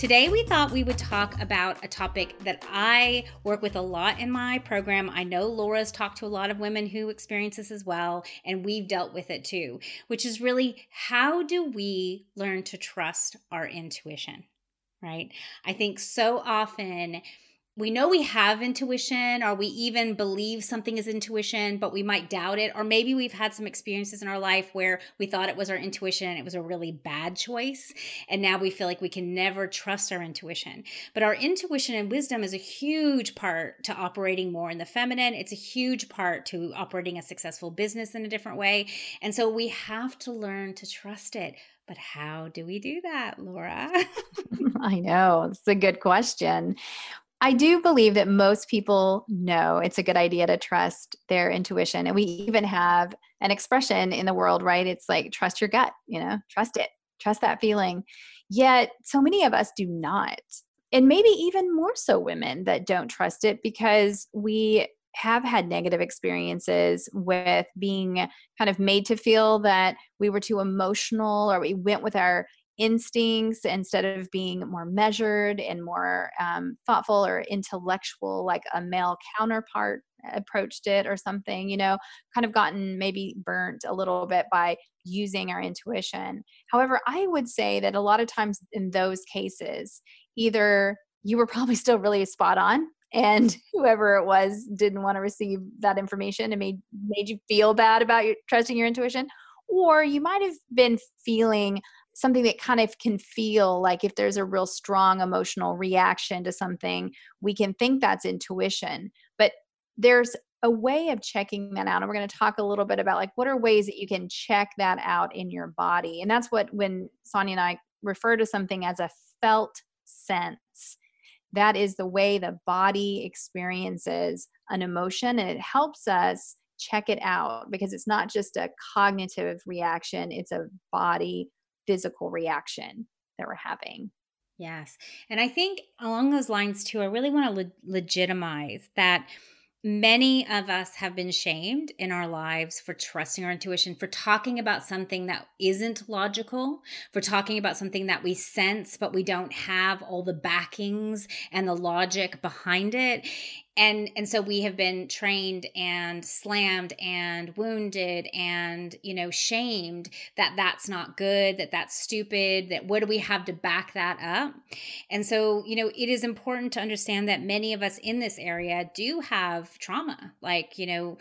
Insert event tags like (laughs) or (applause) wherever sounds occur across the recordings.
Today, we thought we would talk about a topic that I work with a lot in my program. I know Laura's talked to a lot of women who experience this as well, and we've dealt with it too, which is really how do we learn to trust our intuition, right? I think so often we know we have intuition or we even believe something is intuition but we might doubt it or maybe we've had some experiences in our life where we thought it was our intuition and it was a really bad choice and now we feel like we can never trust our intuition but our intuition and wisdom is a huge part to operating more in the feminine it's a huge part to operating a successful business in a different way and so we have to learn to trust it but how do we do that, Laura? (laughs) (laughs) I know. It's a good question. I do believe that most people know it's a good idea to trust their intuition. And we even have an expression in the world, right? It's like, trust your gut, you know, trust it, trust that feeling. Yet, so many of us do not. And maybe even more so women that don't trust it because we have had negative experiences with being kind of made to feel that we were too emotional or we went with our instincts instead of being more measured and more um, thoughtful or intellectual like a male counterpart approached it or something you know kind of gotten maybe burnt a little bit by using our intuition. However i would say that a lot of times in those cases either you were (laughs) probably still really spot on and (laughs) whoever it was didn't want to receive that information and made made you feel bad about your trusting your intuition or you might have been feeling something that kind of can feel like if there's a real strong emotional reaction to something, we can think that's intuition. But there's a way of checking that out. And we're going to talk a little bit about like what are ways that you can check that out in your body. And that's what when Sonja and I refer to something as a felt sense. That is the way the body experiences an emotion and it helps us check it out because it's not just a cognitive reaction, it's a body physical reaction that we're having. Yes. And I think along those lines too, I really want to le- legitimize that many of us have been shamed in our lives for trusting our intuition, for talking about something that isn't logical, for talking about something that we sense, but we don't have all the backings and the logic behind it and and so we have been trained and slammed and wounded and you know shamed that that's not good that that's stupid that what do we have to back that up? And so you know it is important to understand that many of us in this area do have trauma like you know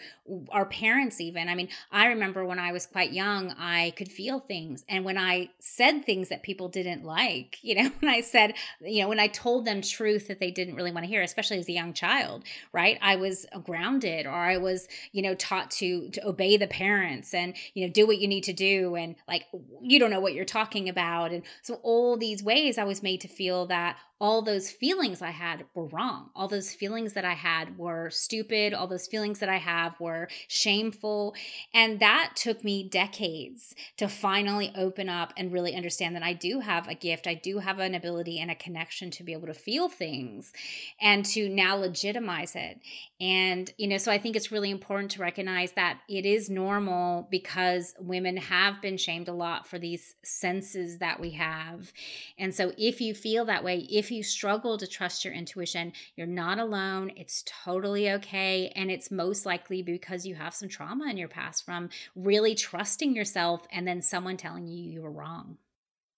our parents even. I mean i remember when i was quite young i could feel things. And when i said things that people didn't like you know (laughs) when i said you know when i told them truth that they didn't really want to hear especially as a young child right? I was grounded or i was you know taught to to obey the parents and you know do what you need to do and like you don't know what you're talking about. And so all these ways i was made to feel that all those feelings I had were wrong. All those feelings that I had were stupid. All those feelings that I have were shameful. And that took me decades to finally open up and really understand that I do have a gift. I do have an ability and a connection to be able to feel things and to now legitimize it. And, you know, so I think it's really important to recognize that it is normal because women have been shamed a lot for these senses that we have. And so if you feel that way, if you struggle to trust your intuition, you're not alone. It's totally okay. And it's most likely because you have some trauma in your past from really trusting yourself and then someone telling you you were wrong.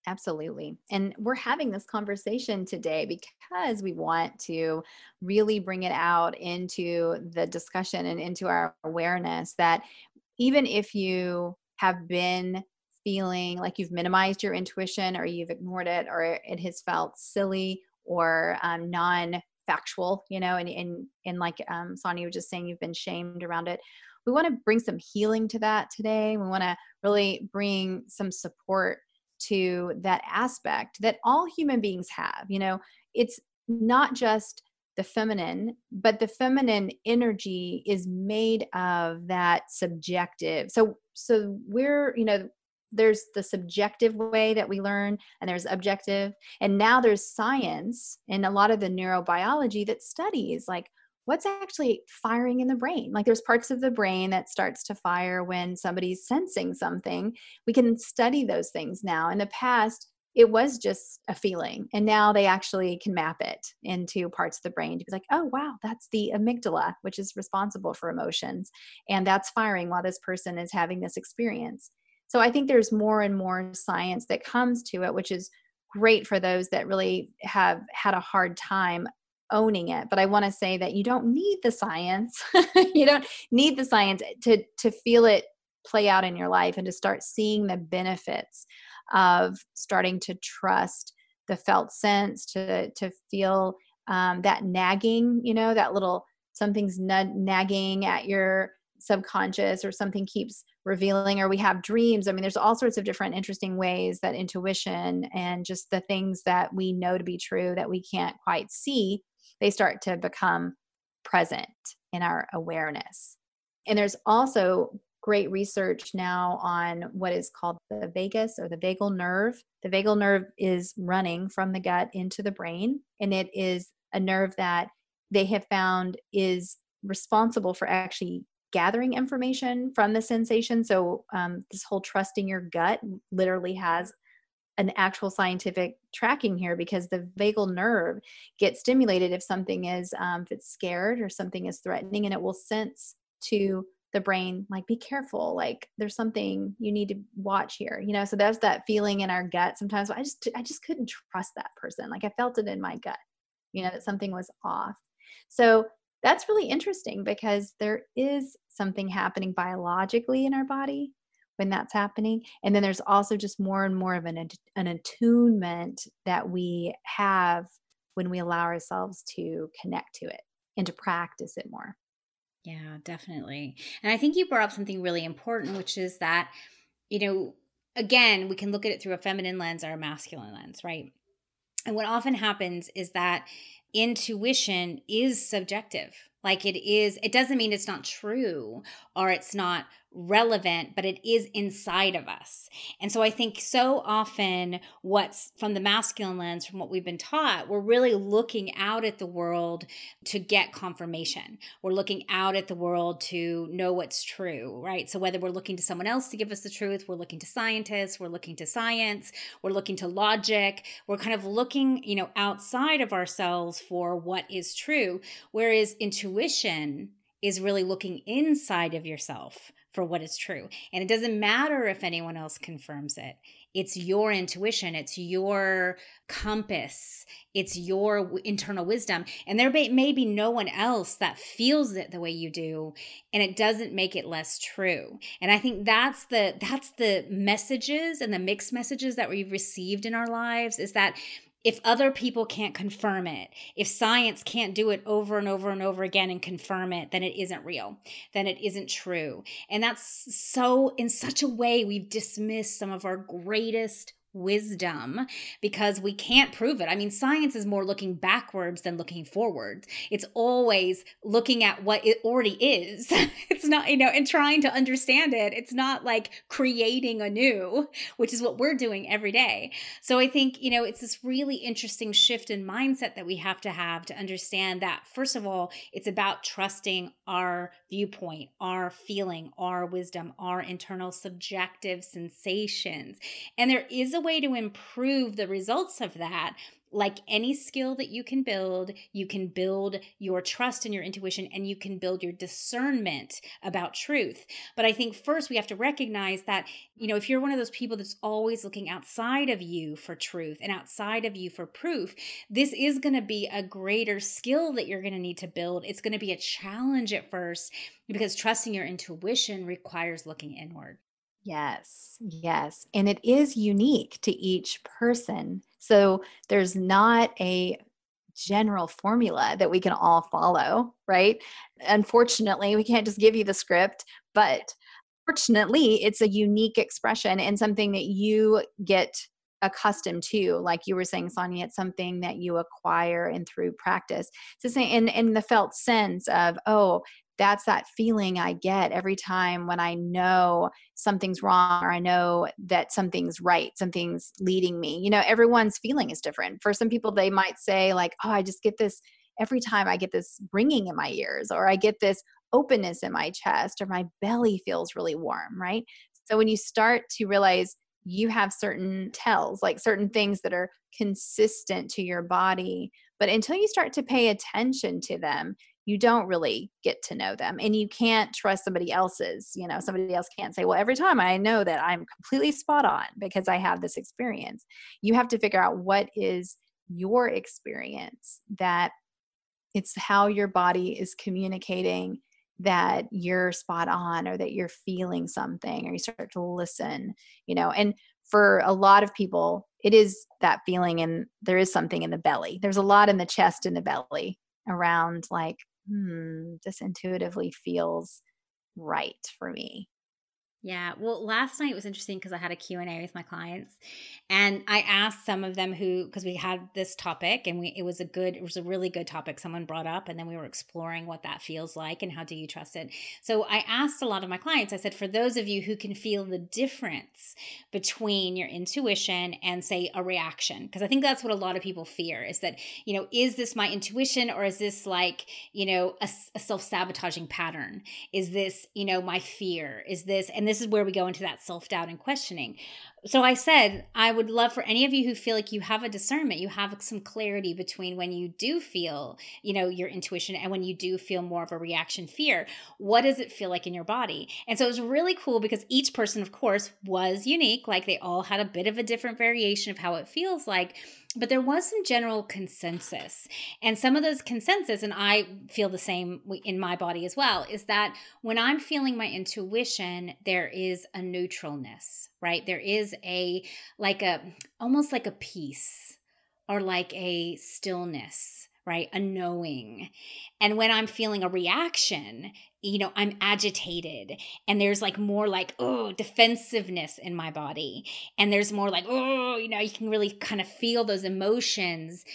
Absolutely. And we're having this conversation today because we want to really bring it out into the discussion and into our awareness that even if you have been feeling like you've minimized your intuition or you've ignored it or it has felt silly or um, non factual, you know, and, and, and like um, Sonja was just saying, you've been shamed around it. We want to bring some healing to that today. We want to really bring some support to that aspect that all human beings have. You know, it's not just the feminine, but the feminine energy is made of that subjective. So so we're, you know, there's the subjective way that we learn and there's objective. And now there's science and a lot of the neurobiology that studies like what's actually firing in the brain? Like there's parts of the brain that starts to fire when somebody's sensing something. We can study those things now. In the past it was just a feeling and now they actually can map it into parts of the brain to be like oh wow that's the amygdala which is responsible for emotions and that's firing while this person is having this experience so i think there's more and more science that comes to it which is great for those that really have had a hard time owning it. But i want to say that you don't need the science. (laughs) You don't need the science to to feel it play out in your life and to start seeing the benefits of starting to trust the felt sense to to feel um, that nagging you know that little something's nagging at your subconscious or something keeps revealing or we have dreams i mean there's all sorts of different interesting ways that intuition and just the things that we know to be true that we can't quite see they start to become present in our awareness and there's also great research now on what is called the vagus or the vagal nerve. The vagal nerve is running from the gut into the brain, and it is a nerve that they have found is responsible for actually gathering information from the sensation. So, um, this whole trusting your gut literally has an actual scientific tracking here because the vagal nerve gets stimulated if something is um, if it's scared or something is threatening and it will sense to the brain like be careful like there's something you need to watch here you know? So there's that feeling in our gut sometimes. I just i just couldn't trust that person. Like i felt it in my gut you know that something was off. So that's really interesting because there is something happening biologically in our body when that's happening and then there's also just more and more of an an attunement that we have when we allow ourselves to connect to it and to practice it more yeah, definitely. And I think you brought up something really important, which is that, you know, again, we can look at it through a feminine lens or a masculine lens, right? And what often happens is that intuition is subjective. Like it is, it doesn't mean it's not true or it's not relevant, but it is inside of us. And so I think so often what's from the masculine lens, from what we've been taught, we're really looking out at the world to get confirmation. We're looking out at the world to know what's true, right? So whether we're looking to someone else to give us the truth, we're looking to scientists, we're looking to science, we're looking to logic, we're kind of looking, you know, outside of ourselves for what is true. Whereas intuition is really looking inside of yourself for what is true. And it doesn't matter if anyone else confirms it. It's your intuition, it's your compass, it's your internal wisdom. And there may be no one else that feels it the way you do, and it doesn't make it less true. And I think that's the that's the messages and the mixed messages that we've received in our lives is that if other people can't confirm it, if science can't do it over and over and over again and confirm it, then it isn't real, then it isn't true. And that's so, in such a way, we've dismissed some of our greatest wisdom because we can't prove it. I mean, science is more looking backwards than looking forwards. It's always looking at what it already is. (laughs) it's not, you know, and trying to understand it. It's not like creating anew, which is what we're doing every day. So I think, you know, it's this really interesting shift in mindset that we have to have to understand that, first of all, it's about trusting our viewpoint, our feeling, our wisdom, our internal subjective sensations. And there is a way to improve the results of that like any skill that you can build, you can build your trust and your intuition and you can build your discernment about truth. But I think first we have to recognize that, you know, if you're one of those people that's always looking outside of you for truth and outside of you for proof, this is going to be a greater skill that you're going to need to build. It's going to be a challenge at first because trusting your intuition requires looking inward. Yes, yes. And it is unique to each person. So there's not a general formula that we can all follow, right? Unfortunately, we can't just give you the script, but fortunately, it's a unique expression and something that you get accustomed to like you were saying sonja it's something that you acquire and through practice the same in, in the felt sense of oh that's that feeling I get every time when I know something's wrong or I know that something's right, something's leading me. You know, everyone's feeling is different. For some people, they might say, like, oh, I just get this every time I get this ringing in my ears or I get this openness in my chest or my belly feels really warm, right? So when you start to realize you have certain tells, like certain things that are consistent to your body, but until you start to pay attention to them, you don't really get to know them and you can't trust somebody else's you know somebody else can't say well every time i know that i'm completely spot on because i have this experience you have to figure out what is your experience that it's how your body is communicating that you're spot on or that you're feeling something or you start to listen you know and for a lot of people it is that feeling and there is something in the belly. There's a lot in the chest and the belly around like hmm, this intuitively feels right for me. Yeah. Well, last night was interesting because I had a Q&A with my clients and I asked some of them who cuz we had this topic and we it was a good it was a really good topic someone brought up and then we were exploring what that feels like and how do you trust it. So I asked a lot of my clients I said for those of you who can feel the difference between your intuition and say a reaction because I think that's what a lot of people fear is that, you know, is this my intuition or is this like, you know, a, a self-sabotaging pattern? Is this, you know, my fear? Is this and this is where we go into that self doubt and questioning. So I said, I would love for any of you who feel like you have a discernment, you have some clarity between when you do feel, you know, your intuition and when you do feel more of a reaction fear. What does it feel like in your body? And so it was really cool because each person, of course, was unique. Like they all had a bit of a different variation of how it feels like but there was some general consensus and some of those consensus and i feel the same in my body as well is that when i'm feeling my intuition there is a neutralness right there is a like a almost like a peace or like a stillness right? A knowing. And when I'm feeling a reaction, you know, I'm agitated and there's like more like, oh, defensiveness in my body. And there's more like, oh, you know, you can really kind of feel those emotions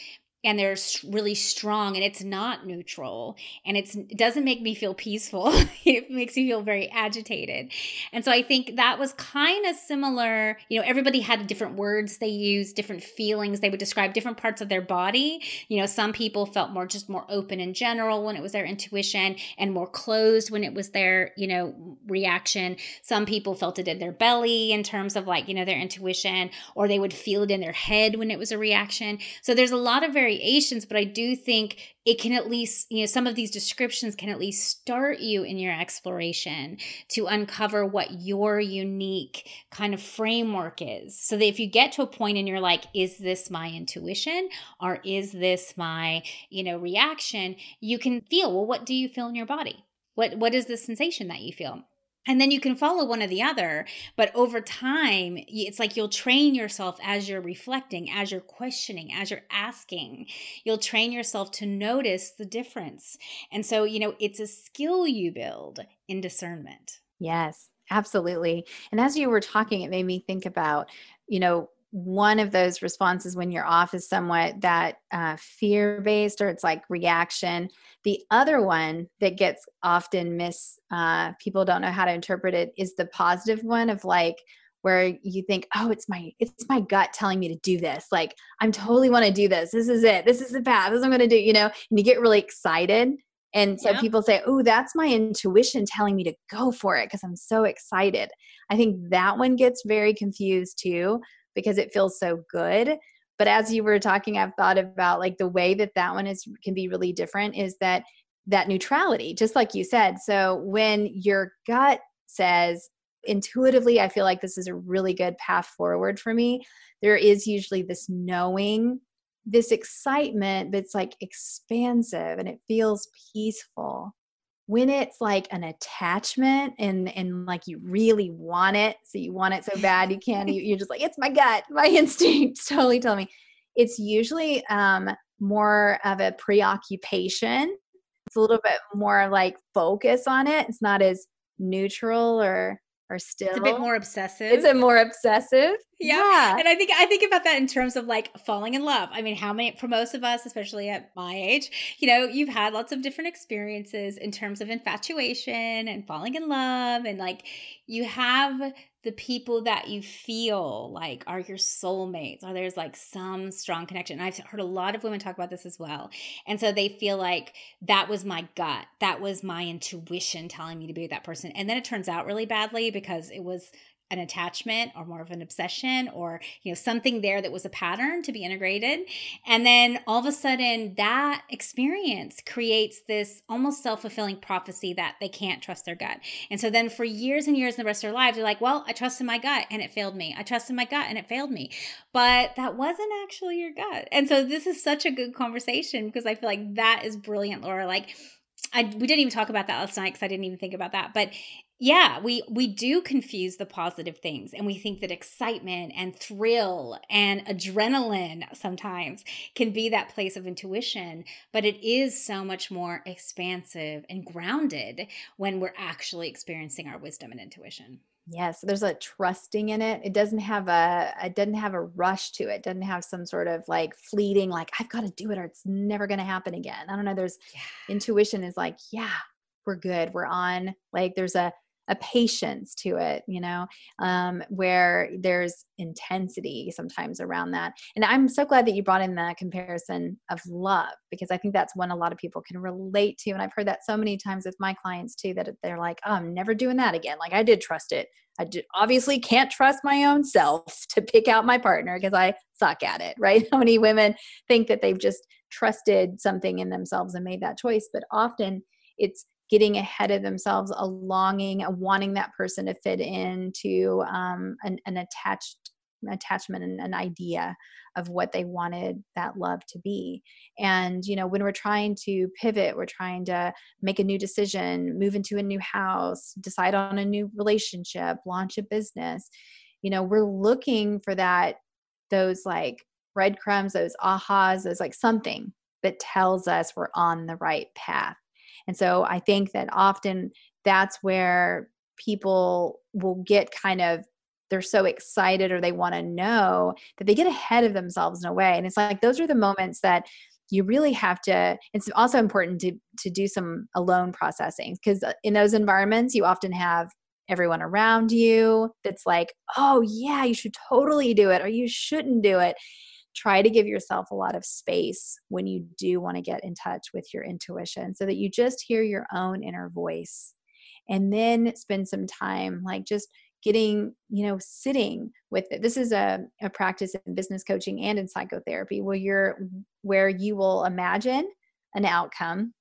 and they're really strong and it's not neutral and it doesn't make me feel peaceful. (laughs) It makes me feel very agitated. And so i think that was kind of similar you know everybody had different words they used different feelings they would describe different parts of their body. You know some people felt more just more open in general when it was their intuition and more closed when it was their you know reaction. Some people felt it in their belly in terms of like you know their intuition or they would feel it in their head when it was a reaction. So there's a lot of very variations, but I do think it can at least, you know, some of these descriptions can at least start you in your exploration to uncover what your unique kind of framework is. So that if you get to a point and you're like, is this my intuition or is this my, you know, reaction? You can feel, well, what do you feel in your body? What what is the sensation that you feel? And then you can follow one or the other but over time it's like you'll train yourself as you're reflecting as you're questioning as you're asking. You'll train yourself to notice the difference. And so you know it's a skill you build in discernment. Yes absolutely. And as you were talking it made me think about you know one of those responses when you're off is somewhat that uh, fear based or it's like reaction. The other one that gets often miss uh, people don't know how to interpret it is the positive one of like where you think oh it's my it's my gut telling me to do this. Like i'm totally want to do this. This is it. This is the path. This is i'm going to do you know? And you get really excited. And so people say, oh, that's my intuition telling me to go for it because I'm so excited. I think that one gets very confused too because it feels so good. But as you were talking i've thought about like the way that that one is can be really different is that that neutrality just like you said. So when your gut says intuitively i feel like this is a really good path forward for me there is usually this knowing this excitement it's like expansive and it feels peaceful when it's like an attachment and and like you really want it so you want it so bad you can't (laughs) you're just like it's my gut (laughs) my instincts totally tell me. It's usually um more of a preoccupation. It's a little bit more like focus on it. It's not as neutral or or still it's a bit more obsessive it's a more obsessive Yeah. yeah. And I think I think about that in terms of like falling in love. I mean, how many for most of us, especially at my age, you know, you've had lots of different experiences in terms of infatuation and falling in love and like you have the people that you feel like are your soulmates or there's like some strong connection. I've heard a lot of women talk about this as well. And so they feel like that was my gut. That was my intuition telling me to be with that person. And then it turns out really badly because it was an attachment or more of an obsession or you know something there that was a pattern to be integrated. And then all of a sudden that experience creates this almost self-fulfilling prophecy that they can't trust their gut. And so then for years and years in the rest of their lives they're like well i trusted my gut and it failed me. I trusted my gut and it failed me. But that wasn't actually your gut. And so this is such a good conversation because i feel like that is brilliant laura. Like I, we didn't even talk about that last night because I didn't even think about that. But yeah we we do confuse the positive things and we think that excitement and thrill and adrenaline sometimes can be that place of intuition but it is so much more expansive and grounded when we're actually experiencing our wisdom and intuition. Yes there's a trusting in it. It doesn't have a it doesn't have a rush to it, it doesn't have some sort of like fleeting like i've got to do it or it's never going to happen again. I don't know there's yeah. intuition is like yeah we're good we're on like there's a a patience to it, you know, um, where there's intensity sometimes around that. And I'm so glad that you brought in the comparison of love because I think that's one a lot of people can relate to. And I've heard that so many times with my clients too that they're like, oh, I'm never doing that again. Like I did trust it. I did, obviously can't trust my own self to pick out my partner because I suck at it, (laughs) right? How many women think that they've just trusted something in themselves and made that choice, but often it's getting ahead of themselves, a longing, a wanting that person to fit into um, an, an attached attachment and an idea of what they wanted that love to be. And, you know, when we're trying to pivot, we're trying to make a new decision, move into a new house, decide on a new relationship, launch a business, you know, we're looking for that, those like breadcrumbs, those ahas, those like something that tells us we're on the right path. And so I think that often that's where people will get kind of they're so excited or they want to know that they get ahead of themselves in a way. And it's like those are the moments that you really have to it's also important to to do some alone processing because uh, in those environments you often have everyone around you that's like oh yeah you should totally do it or you shouldn't do it try to give yourself a lot of space when you do want to get in touch with your intuition so that you just hear your own inner voice and then spend some time like just getting you know sitting with it. This is a, a practice in business coaching and in psychotherapy where you're where you will imagine an outcome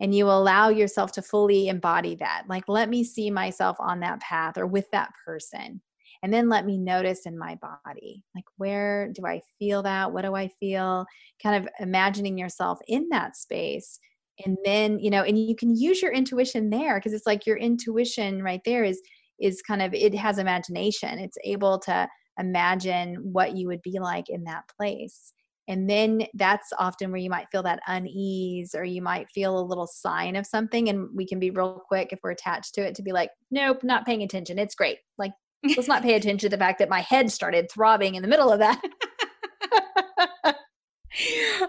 and you allow yourself to fully embody that. Like let me see myself on that path or with that person and then let me notice in my body like where do i feel that? What do i feel? Kind of imagining yourself in that space. And then you know and you can use your intuition there because it's like your intuition right there is is kind of it has imagination. It's able to imagine what you would be like in that place. And then that's often where you might feel that unease or you might feel a little sign of something and we can be real quick if we're attached to it to be like nope not paying attention. It's great. Like let's not pay attention to the fact that my head started throbbing in the middle of that. (laughs)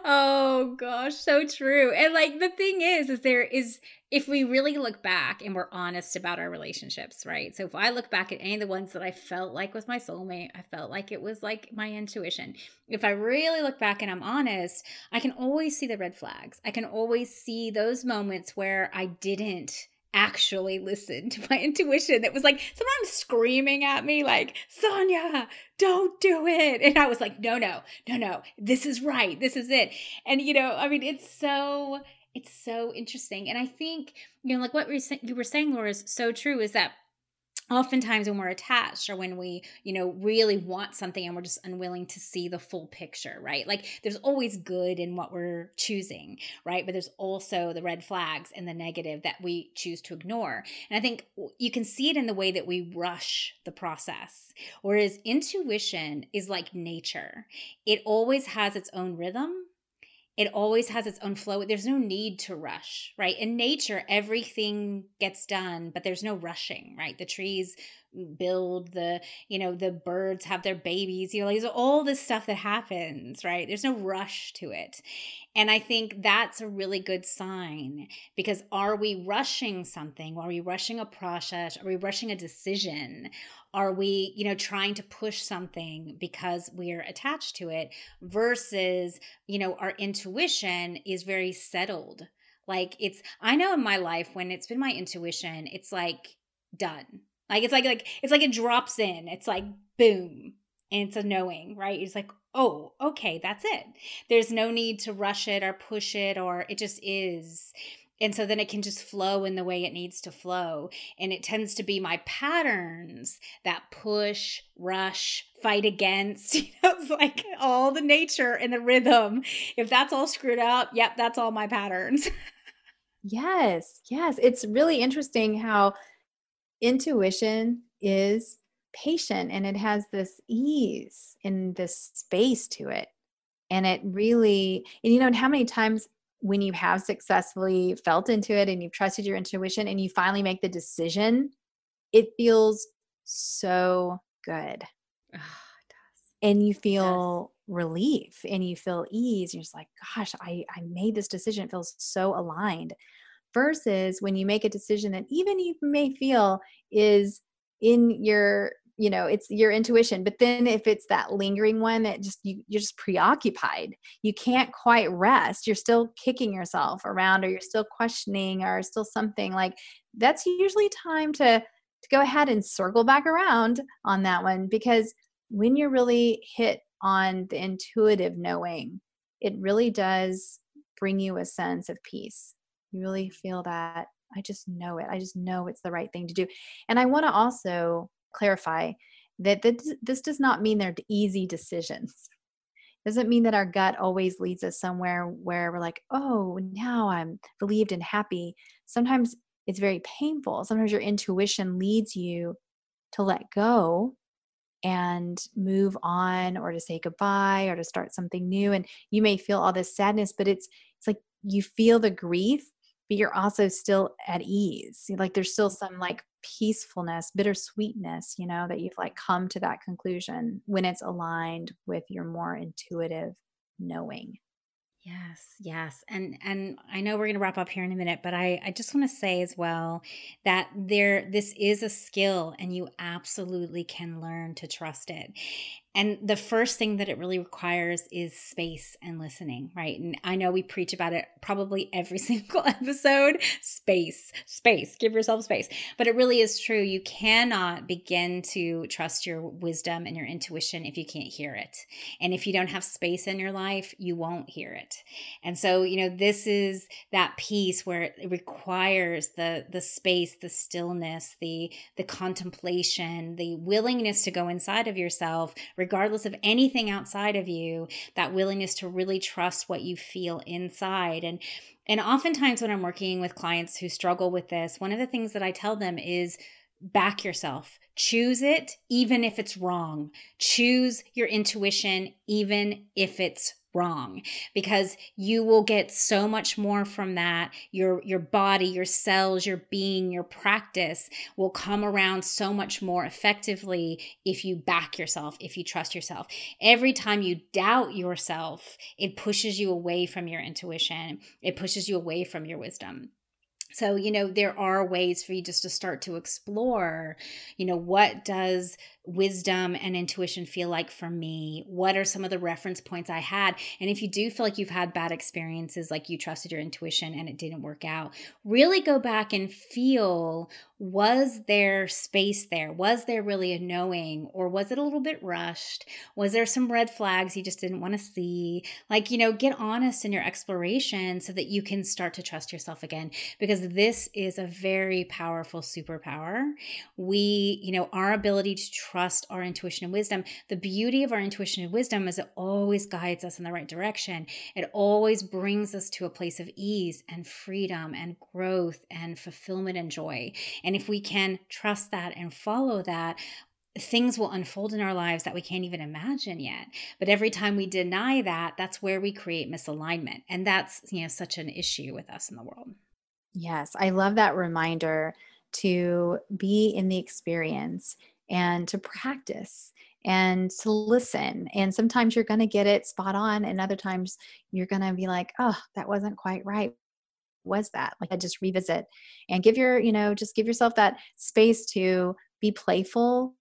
oh gosh, so true. And like the thing is, is there is if we really look back and we're honest about our relationships, right? So if I look back at any of the ones that I felt like was my soulmate, I felt like it was like my intuition. If I really look back and I'm honest, I can always see the red flags. I can always see those moments where I didn't actually listen to my (laughs) intuition. That was like sometimes screaming at me like sonja don't do it. And i was like no no no no. This is right. This is it. And you know i mean it's so it's so interesting. And i think you know like what you were saying laura is so true is that oftentimes when we're attached or when we you know really want something and we're just unwilling to see the full picture right? Like there's always good in what we're choosing right? But there's also the red flags and the negative that we choose to ignore. And i think you can see it in the way that we rush the process whereas intuition is like nature. It always has its own rhythm it always has its own flow. There's no need to rush, right? In nature, everything gets done, but there's no rushing, right? The trees build, the, you know, the birds have their babies, you know, there's all this stuff that happens, right? There's no rush to it. And I think that's a really good sign because are we rushing something? Are we rushing a process? Are we rushing a decision? Are we, you know, trying to push something because we're attached to it versus, you know, our intuition is very settled. Like it's I know in my life when it's been my intuition, it's like done. Like it's like like it's like it drops in. It's like boom. And it's a knowing, right? It's like, oh, okay, that's it. There's no need to rush it or push it, or it just is. And so then it can just flow in the way it needs to flow. And it tends to be my patterns that push, rush, fight against. (laughs) You know, it's like all the nature and the rhythm. If that's all screwed up, yep, that's all my patterns. (laughs) yes, yes. It's really interesting how intuition is patient and it has this ease in this space to it and it really and you know and how many times when you have successfully felt into it and you've trusted your intuition and you finally make the decision it feels so good. Oh, and you feel relief and you feel ease. You're just like gosh i i made this decision. It feels so aligned. Versus when you make a decision that even you may feel is in your you know it's your intuition but then if it's that lingering one that just you, you're just preoccupied you can't quite rest you're still kicking yourself around or you're still questioning or still something like that's usually time to to go ahead and circle back around on that one because when you're really hit on the intuitive knowing it really does bring you a sense of peace you really feel that I just know it. I just know it's the right thing to do. And I want to also clarify that this does not mean they're easy decisions. Doesn't mean that our gut always leads us somewhere where we're like, oh, now I'm relieved and happy. Sometimes it's very painful. Sometimes your intuition leads you to let go and move on or to say goodbye or to start something new and you may feel all this sadness but it's it's like you feel the grief but you're also still at ease. Like there's still some like peacefulness, bittersweetness, you know, that you've like come to that conclusion when it's aligned with your more intuitive knowing. Yes, yes. And and I know we're going to wrap up here in a minute, but I I just want to say as well that there this is a skill and you absolutely can learn to trust it. And the first thing that it really requires is space and listening, right? And I know we preach about it probably every (laughs) single episode space, space, give yourself space. But it really is true. You cannot begin to trust your wisdom and your intuition if you can't hear it. And if you don't have space in your life, you won't hear it. And so, you know, this is that piece where it requires the the space, the stillness, the the contemplation, the willingness to go inside of yourself regardless of anything outside of you, that willingness to really trust what you feel inside. And and oftentimes when I'm working with clients who struggle with this, one of the things that I tell them is back yourself. Choose it even if it's wrong. Choose your intuition even if it's wrong because you will get so much more from that. Your your body your cells your being your practice will come around so much more effectively if you back yourself if you trust yourself. Every time you doubt yourself it pushes you away from your intuition. It pushes you away from your wisdom. So, you know, there are ways for you just to start to explore, you know, what does wisdom and intuition feel like for me? What are some of the reference points I had? And if you do feel like you've had bad experiences, like you trusted your intuition and it didn't work out, really go back and feel was there space there? Was there really a knowing? Or was it a little bit rushed? Was there some red flags you just didn't want to see? Like, you know, get honest in your exploration so that you can start to trust yourself again, because this is a very powerful superpower. We, you know, our ability to trust our intuition and wisdom. The beauty of our intuition and wisdom is it always guides us in the right direction. It always brings us to a place of ease and freedom and growth and fulfillment and joy. And if we can trust that and follow that, things will unfold in our lives that we can't even imagine yet. But every time we deny that, that's where we create misalignment. And that's, you know, such an issue with us in the world. Yes, I love that reminder to be in the experience and to practice and to listen. And sometimes you're going to get it spot on, and other times you're going to be like, oh, that wasn't quite right. Was that? Like, I just revisit and give your, you know, just give yourself that space to be playful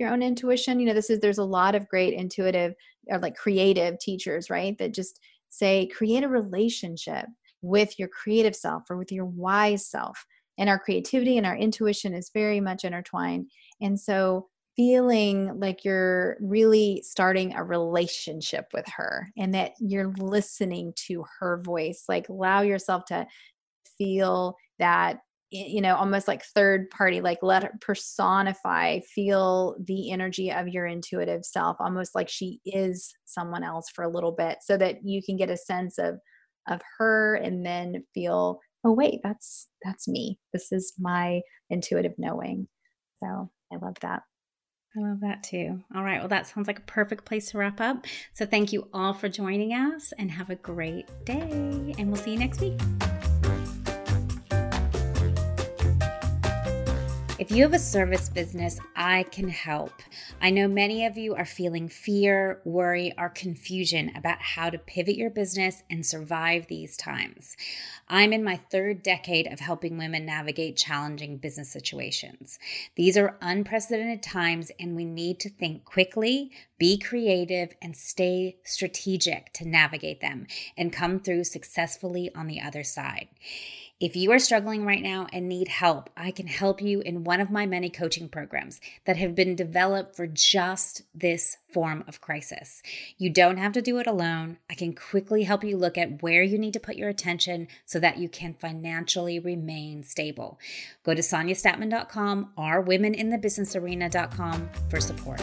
your own intuition you know this is there's a lot of great intuitive or like creative teachers right that just say create a relationship with your creative self or with your wise self and our creativity and our intuition is very much intertwined. And so feeling like you're really starting a relationship with her and that you're listening to her voice like allow yourself to feel that you know almost like third party like let her personify feel the energy of your intuitive self almost like she is someone else for a little bit so that you can get a sense of of her and then feel oh wait that's that's me this is my intuitive knowing so i love that I love that too. All right. Well, that sounds like a perfect place to wrap up. So, thank you all for joining us and have a great day. And we'll see you next week. If you have a service business, I can help. I know many of you are feeling fear, worry, or confusion about how to pivot your business and survive these times. I'm in my third decade of helping women navigate challenging business situations. These are unprecedented times, and we need to think quickly, be creative, and stay strategic to navigate them and come through successfully on the other side. If you are struggling right now and need help, I can help you in one of my many coaching programs that have been developed for just this form of crisis. You don't have to do it alone. I can quickly help you look at where you need to put your attention so that you can financially remain stable. Go to sonjastatman.com or womeninthebusinessarena.com for support.